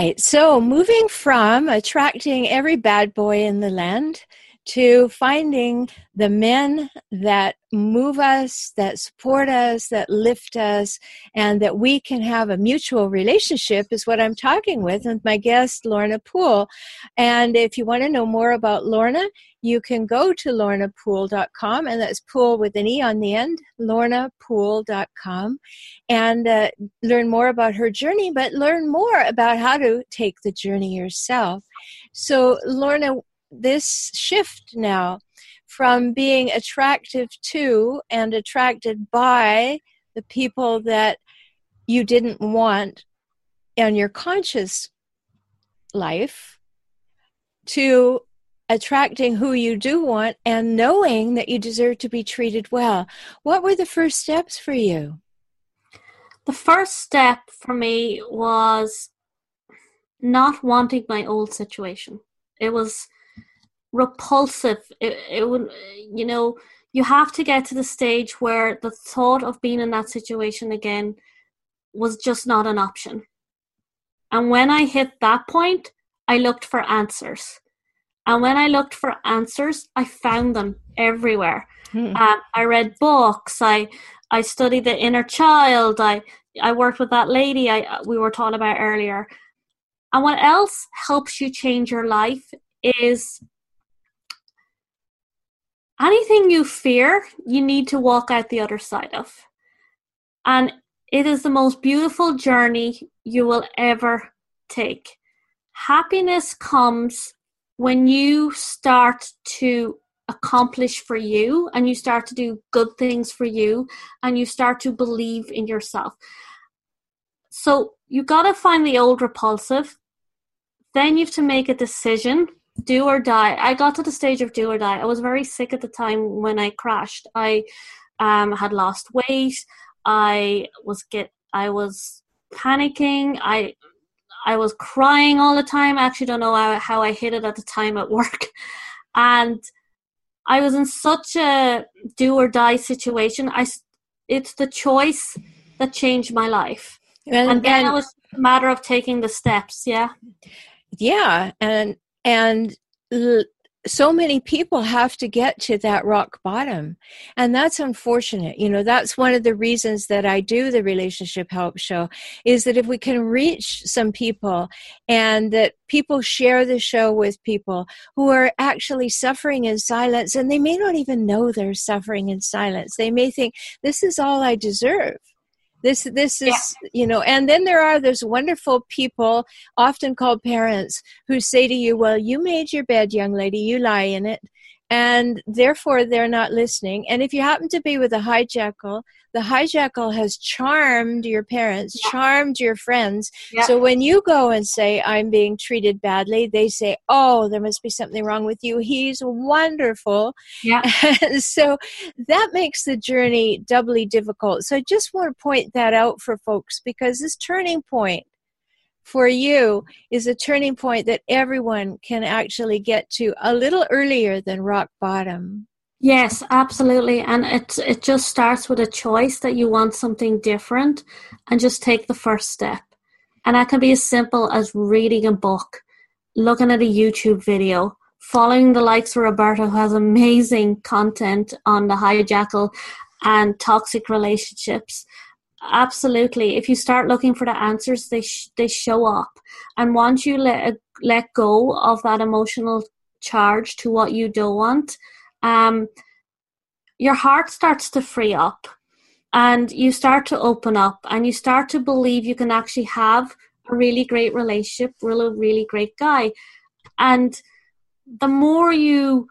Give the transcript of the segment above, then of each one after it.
right. So moving from attracting every bad boy in the land to finding the men that move us, that support us, that lift us, and that we can have a mutual relationship is what I'm talking with with my guest, Lorna Poole. And if you want to know more about Lorna, you can go to lornapoole.com, and that's Poole with an E on the end, lornapoole.com, and uh, learn more about her journey, but learn more about how to take the journey yourself. So, Lorna, this shift now from being attractive to and attracted by the people that you didn't want in your conscious life to attracting who you do want and knowing that you deserve to be treated well. What were the first steps for you? The first step for me was not wanting my old situation. It was repulsive. It, it would, you know, you have to get to the stage where the thought of being in that situation again was just not an option. And when I hit that point, I looked for answers. And when I looked for answers, I found them everywhere. Hmm. Um, I read books. I I studied the inner child. I I worked with that lady I we were talking about earlier. And what else helps you change your life is anything you fear, you need to walk out the other side of. And it is the most beautiful journey you will ever take. Happiness comes when you start to accomplish for you and you start to do good things for you and you start to believe in yourself. So you got to find the old repulsive. Then you have to make a decision do or die. I got to the stage of do or die. I was very sick at the time when I crashed. I um, had lost weight. I was get. I was panicking. I I was crying all the time. I actually don't know how, how I hid it at the time at work, and I was in such a do or die situation. I it's the choice that changed my life, and, and then and, it was a matter of taking the steps. Yeah, yeah, and and l- so many people have to get to that rock bottom. And that's unfortunate. You know that's one of the reasons that i do the relationship help show is that if we can reach some people and that people share the show with people who are actually suffering in silence and they may not even know they're suffering in silence. They may think this is all i deserve this this is yeah. you know and then there are those wonderful people often called parents who say to you well you made your bed young lady you lie in it and therefore they're not listening. And if you happen to be with a hijackal, the hijackal has charmed your parents, yeah. charmed your friends. Yeah. So when you go and say, I'm being treated badly, they say, Oh, there must be something wrong with you. He's wonderful. Yeah. so that makes the journey doubly difficult. So I just want to point that out for folks because this turning point for you is a turning point that everyone can actually get to a little earlier than rock bottom. Yes, absolutely. And it it just starts with a choice that you want something different and just take the first step. And that can be as simple as reading a book, looking at a YouTube video, following the likes of Roberta who has amazing content on the hijackal and toxic relationships absolutely. If you start looking for the answers they sh- they show up. And once you let let go of that emotional charge to what you don't want um your heart starts to free up and you start to open up and you start to believe you can actually have a really great relationship with a really great guy. And the more you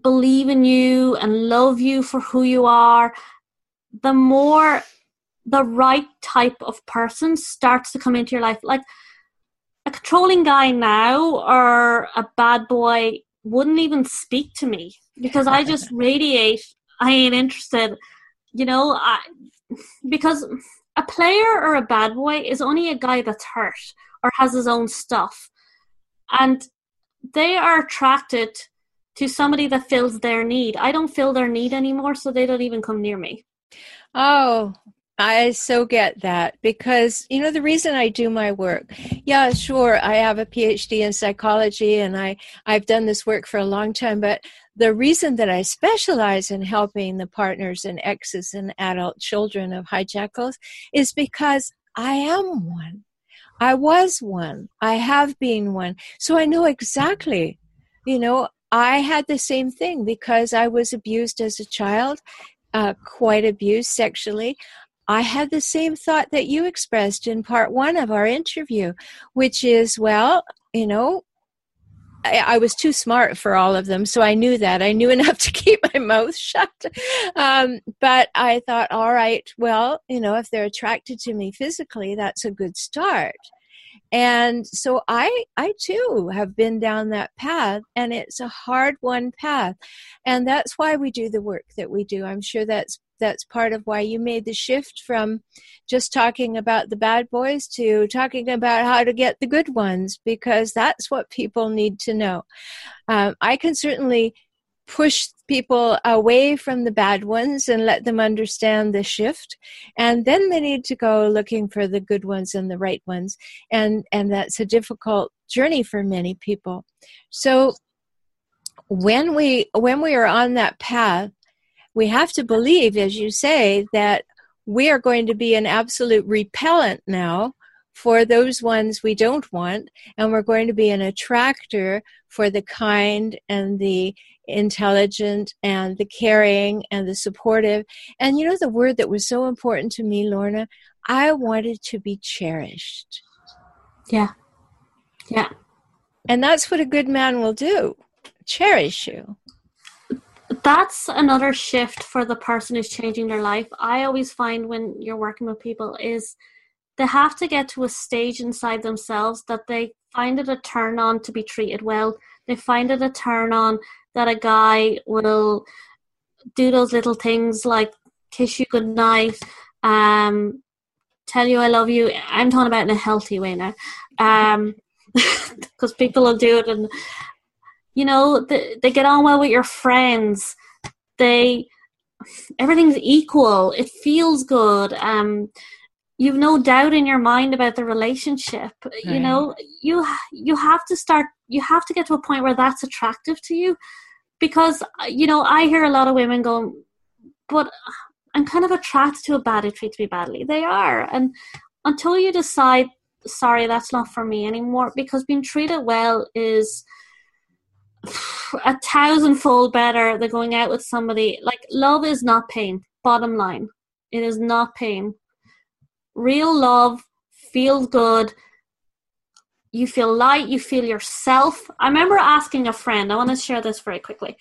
believe in you and love you for who you are the more the right type of person starts to come into your life. Like a controlling guy now or a bad boy wouldn't even speak to me because I just radiate. I ain't interested. You know, I, because a player or a bad boy is only a guy that's hurt or has his own stuff. And they are attracted to somebody that fills their need. I don't fill their need anymore, so they don't even come near me. Oh, I so get that because, you know, the reason I do my work, yeah, sure, I have a PhD in psychology and I, I've done this work for a long time, but the reason that I specialize in helping the partners and exes and adult children of hijackals is because I am one. I was one. I have been one. So I know exactly, you know, I had the same thing because I was abused as a child, uh, quite abused sexually. I had the same thought that you expressed in part one of our interview, which is, well, you know, I, I, was too smart for all of them, so I knew that. I knew enough to keep my mouth shut. Um, but I thought, all right, well, you know, if they're attracted to me physically, that's a good start. And so I, I too have been down that path, and it's a hard one path, and that's why we do the work that we do. I'm sure that's that's part of why you made the shift from just talking about the bad boys to talking about how to get the good ones because that's what people need to know. Um, I can certainly push people away from the bad ones and let them understand the shift and then they need to go looking for the good ones and the right ones and and that's a difficult journey for many people so when we when we are on that path we have to believe, as you say, that we are going to be an absolute repellent now for those ones we don't want, and we're going to be an attractor for the kind and the intelligent and the caring and the supportive. And you know, the word that was so important to me, Lorna, I wanted to be cherished. Yeah. Yeah. And that's what a good man will do cherish you that's another shift for the person who's changing their life. I always find when you're working with people is they have to get to a stage inside themselves that they find it a turn on to be treated well. They find it a turn on that a guy will do those little things like kiss you goodnight, um, tell you I love you. I'm talking about in a healthy way now. Um, because people will do it and you know they, they get on well with your friends. They everything's equal. It feels good. Um you've no doubt in your mind about the relationship. Right. you know you you have to start you have to get to a point where that's attractive to you. Because you know i hear a lot of women going but i'm kind of attracted to a bad who treats me badly. They are. And until you decide sorry that's not for me anymore because being treated well is a thousandfold better than going out with somebody. Like, love is not pain, bottom line. It is not pain. Real love feels good. You feel light, you feel yourself. I remember asking a friend, I want to share this very quickly.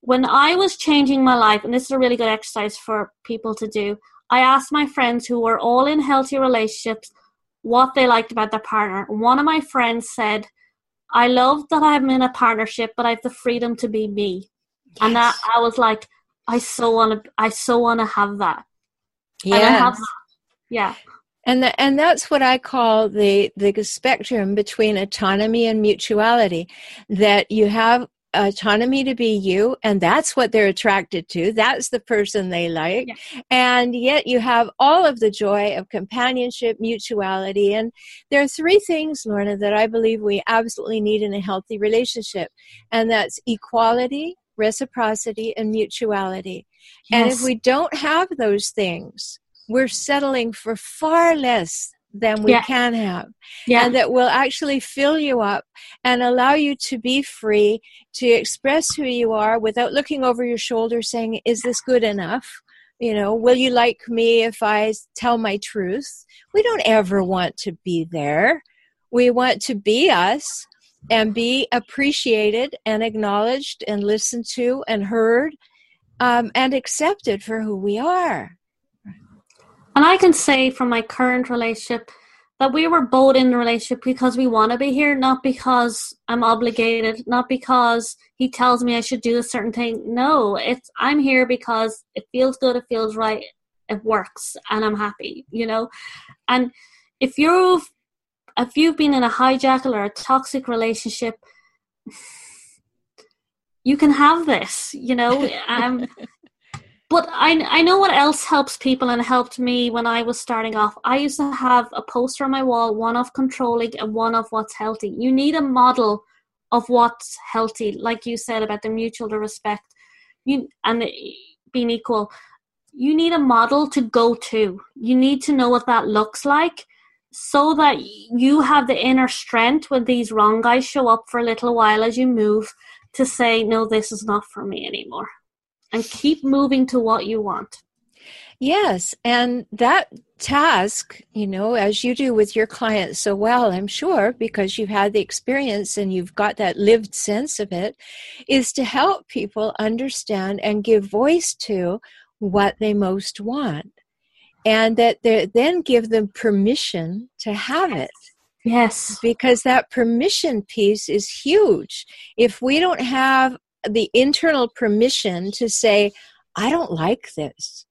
When I was changing my life, and this is a really good exercise for people to do, I asked my friends who were all in healthy relationships what they liked about their partner. One of my friends said, I love that I'm in a partnership, but I have the freedom to be me. Yes. And that I was like, I so want to, I so want to have that. Yeah. Yeah. And the, and that's what I call the the spectrum between autonomy and mutuality. That you have autonomy to be you and that's what they're attracted to that's the person they like yeah. and yet you have all of the joy of companionship mutuality and there are three things lorna that i believe we absolutely need in a healthy relationship and that's equality reciprocity and mutuality yes. and if we don't have those things we're settling for far less than we yeah. can have. Yeah. And that will actually fill you up and allow you to be free to express who you are without looking over your shoulder saying, Is this good enough? You know, will you like me if I tell my truth? We don't ever want to be there. We want to be us and be appreciated and acknowledged and listened to and heard um, and accepted for who we are. And I can say from my current relationship that we were both in the relationship because we want to be here, not because I'm obligated, not because he tells me I should do a certain thing. No, it's I'm here because it feels good, it feels right, it works, and I'm happy, you know. And if you've if you've been in a hijackal or a toxic relationship, you can have this, you know. Um, but I, I know what else helps people and helped me when I was starting off. I used to have a poster on my wall, one of controlling and one of what's healthy. You need a model of what's healthy, like you said about the mutual respect you, and being equal. You need a model to go to. You need to know what that looks like so that you have the inner strength when these wrong guys show up for a little while as you move to say, no, this is not for me anymore and keep moving to what you want. Yes, and that task, you know, as you do with your clients so well, I'm sure, because you've had the experience and you've got that lived sense of it, is to help people understand and give voice to what they most want. And that they then give them permission to have it. Yes. Because that permission piece is huge. If we don't have the internal permission to say, I don't like this,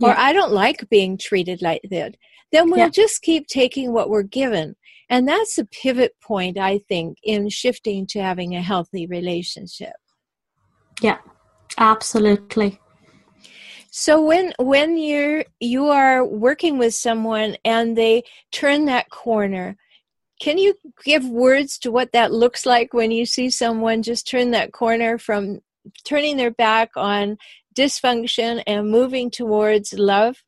yeah. or I don't like being treated like that, then we'll yeah. just keep taking what we're given. And that's a pivot point, I think, in shifting to having a healthy relationship. Yeah, absolutely. So when when you're you are working with someone and they turn that corner, can you give words to what that looks like when you see someone just turn that corner from turning their back on dysfunction and moving towards love?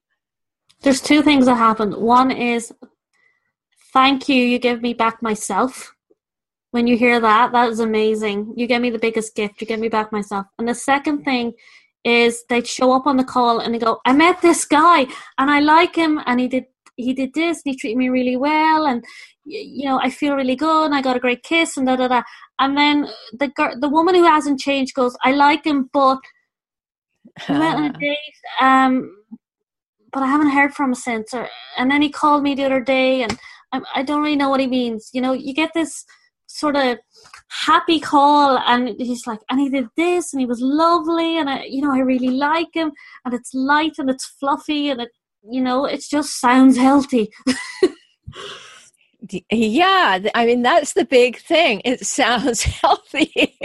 There's two things that happen. One is, thank you, you give me back myself. When you hear that, that is amazing. You give me the biggest gift, you give me back myself. And the second thing is they show up on the call and they go, I met this guy and I like him and he did he did this and he treated me really well and you know I feel really good and I got a great kiss and da da da and then the girl, the woman who hasn't changed goes I like him but we went on a date um but I haven't heard from him since or and then he called me the other day and I, I don't really know what he means you know you get this sort of happy call and he's like and he did this and he was lovely and I you know I really like him and it's light and it's fluffy and it you know, it just sounds healthy. yeah i mean that's the big thing. It sounds healthy.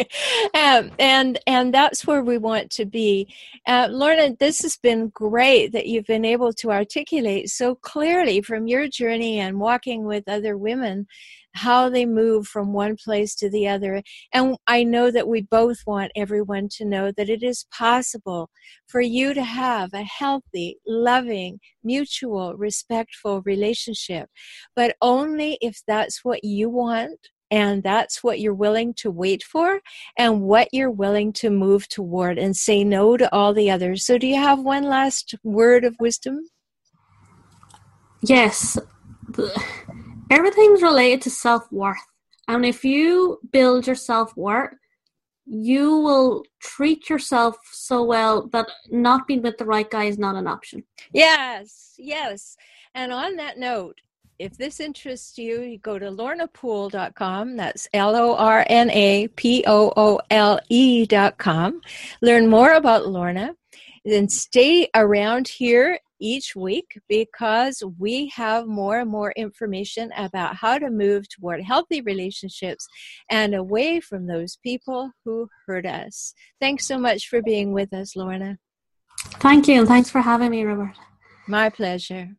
Um, and and that's where we want to be. Uh, lorna this has been great that you've been able to articulate so clearly from your journey and walking with other women how they move from one place to the other. And I know that we both want everyone to know that it is possible for you to have a healthy, loving, mutual, respectful relationship, but only if that's what you want and that's what you're willing to wait for and what you're willing to move toward and say no to all the others. So, do you have one last word of wisdom? Yes everything's related to self worth. And if you build your self worth, you will treat yourself so well that not being with the right guy is not an option. Yes, yes. And on that note, if this interests you, you go to lornapoole.com. That's L O R N A P O O L E.com. Learn more about Lorna. Then stay around here each week because we have more and more information about how to move toward healthy relationships and away from those people who hurt us. Thanks so much for being with us, Lorna. Thank you. And thanks for having me, Robert. My pleasure.